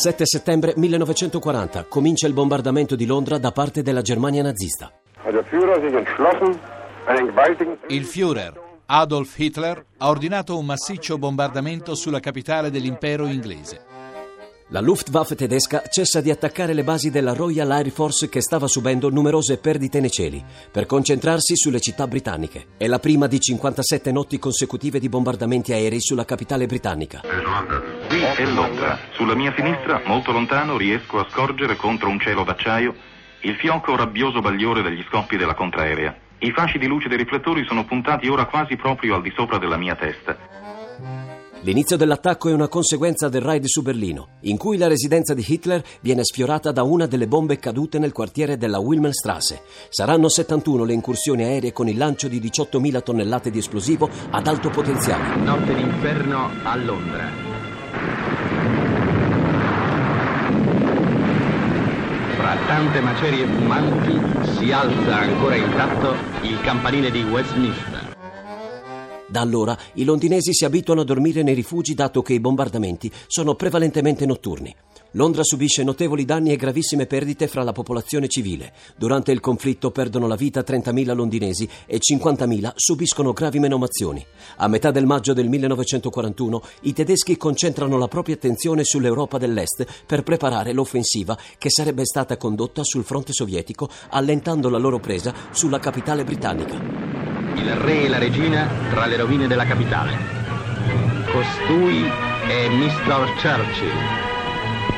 7 settembre 1940 comincia il bombardamento di Londra da parte della Germania nazista. Il Führer, Adolf Hitler, ha ordinato un massiccio bombardamento sulla capitale dell'impero inglese. La Luftwaffe tedesca cessa di attaccare le basi della Royal Air Force che stava subendo numerose perdite nei cieli per concentrarsi sulle città britanniche. È la prima di 57 notti consecutive di bombardamenti aerei sulla capitale britannica. Qui è Londra. Sulla mia sinistra, molto lontano, riesco a scorgere contro un cielo d'acciaio il fiocco rabbioso bagliore degli scoppi della contraerea. I fasci di luce dei riflettori sono puntati ora quasi proprio al di sopra della mia testa. L'inizio dell'attacco è una conseguenza del raid su Berlino, in cui la residenza di Hitler viene sfiorata da una delle bombe cadute nel quartiere della Wilhelmstrasse. Saranno 71 le incursioni aeree con il lancio di 18.000 tonnellate di esplosivo ad alto potenziale. Notte d'inferno a Londra. Fra tante macerie fumanti si alza ancora intatto il campanile di Westminster. Da allora i londinesi si abituano a dormire nei rifugi dato che i bombardamenti sono prevalentemente notturni. Londra subisce notevoli danni e gravissime perdite fra la popolazione civile. Durante il conflitto perdono la vita 30.000 londinesi e 50.000 subiscono gravi menomazioni. A metà del maggio del 1941 i tedeschi concentrano la propria attenzione sull'Europa dell'Est per preparare l'offensiva che sarebbe stata condotta sul fronte sovietico allentando la loro presa sulla capitale britannica il re e la regina tra le rovine della capitale. Costui è Mr. Churchill.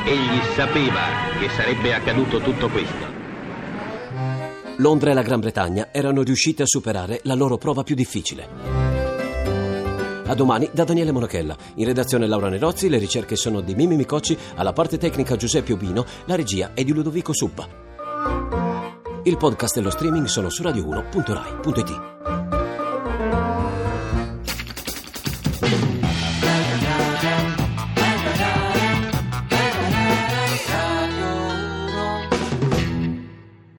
Egli sapeva che sarebbe accaduto tutto questo. Londra e la Gran Bretagna erano riuscite a superare la loro prova più difficile. A domani da Daniele Monachella. In redazione Laura Nerozzi, le ricerche sono di Mimi Micocci, alla parte tecnica Giuseppe Obino, la regia è di Ludovico Suppa. Il podcast e lo streaming sono su radio1.rai.it.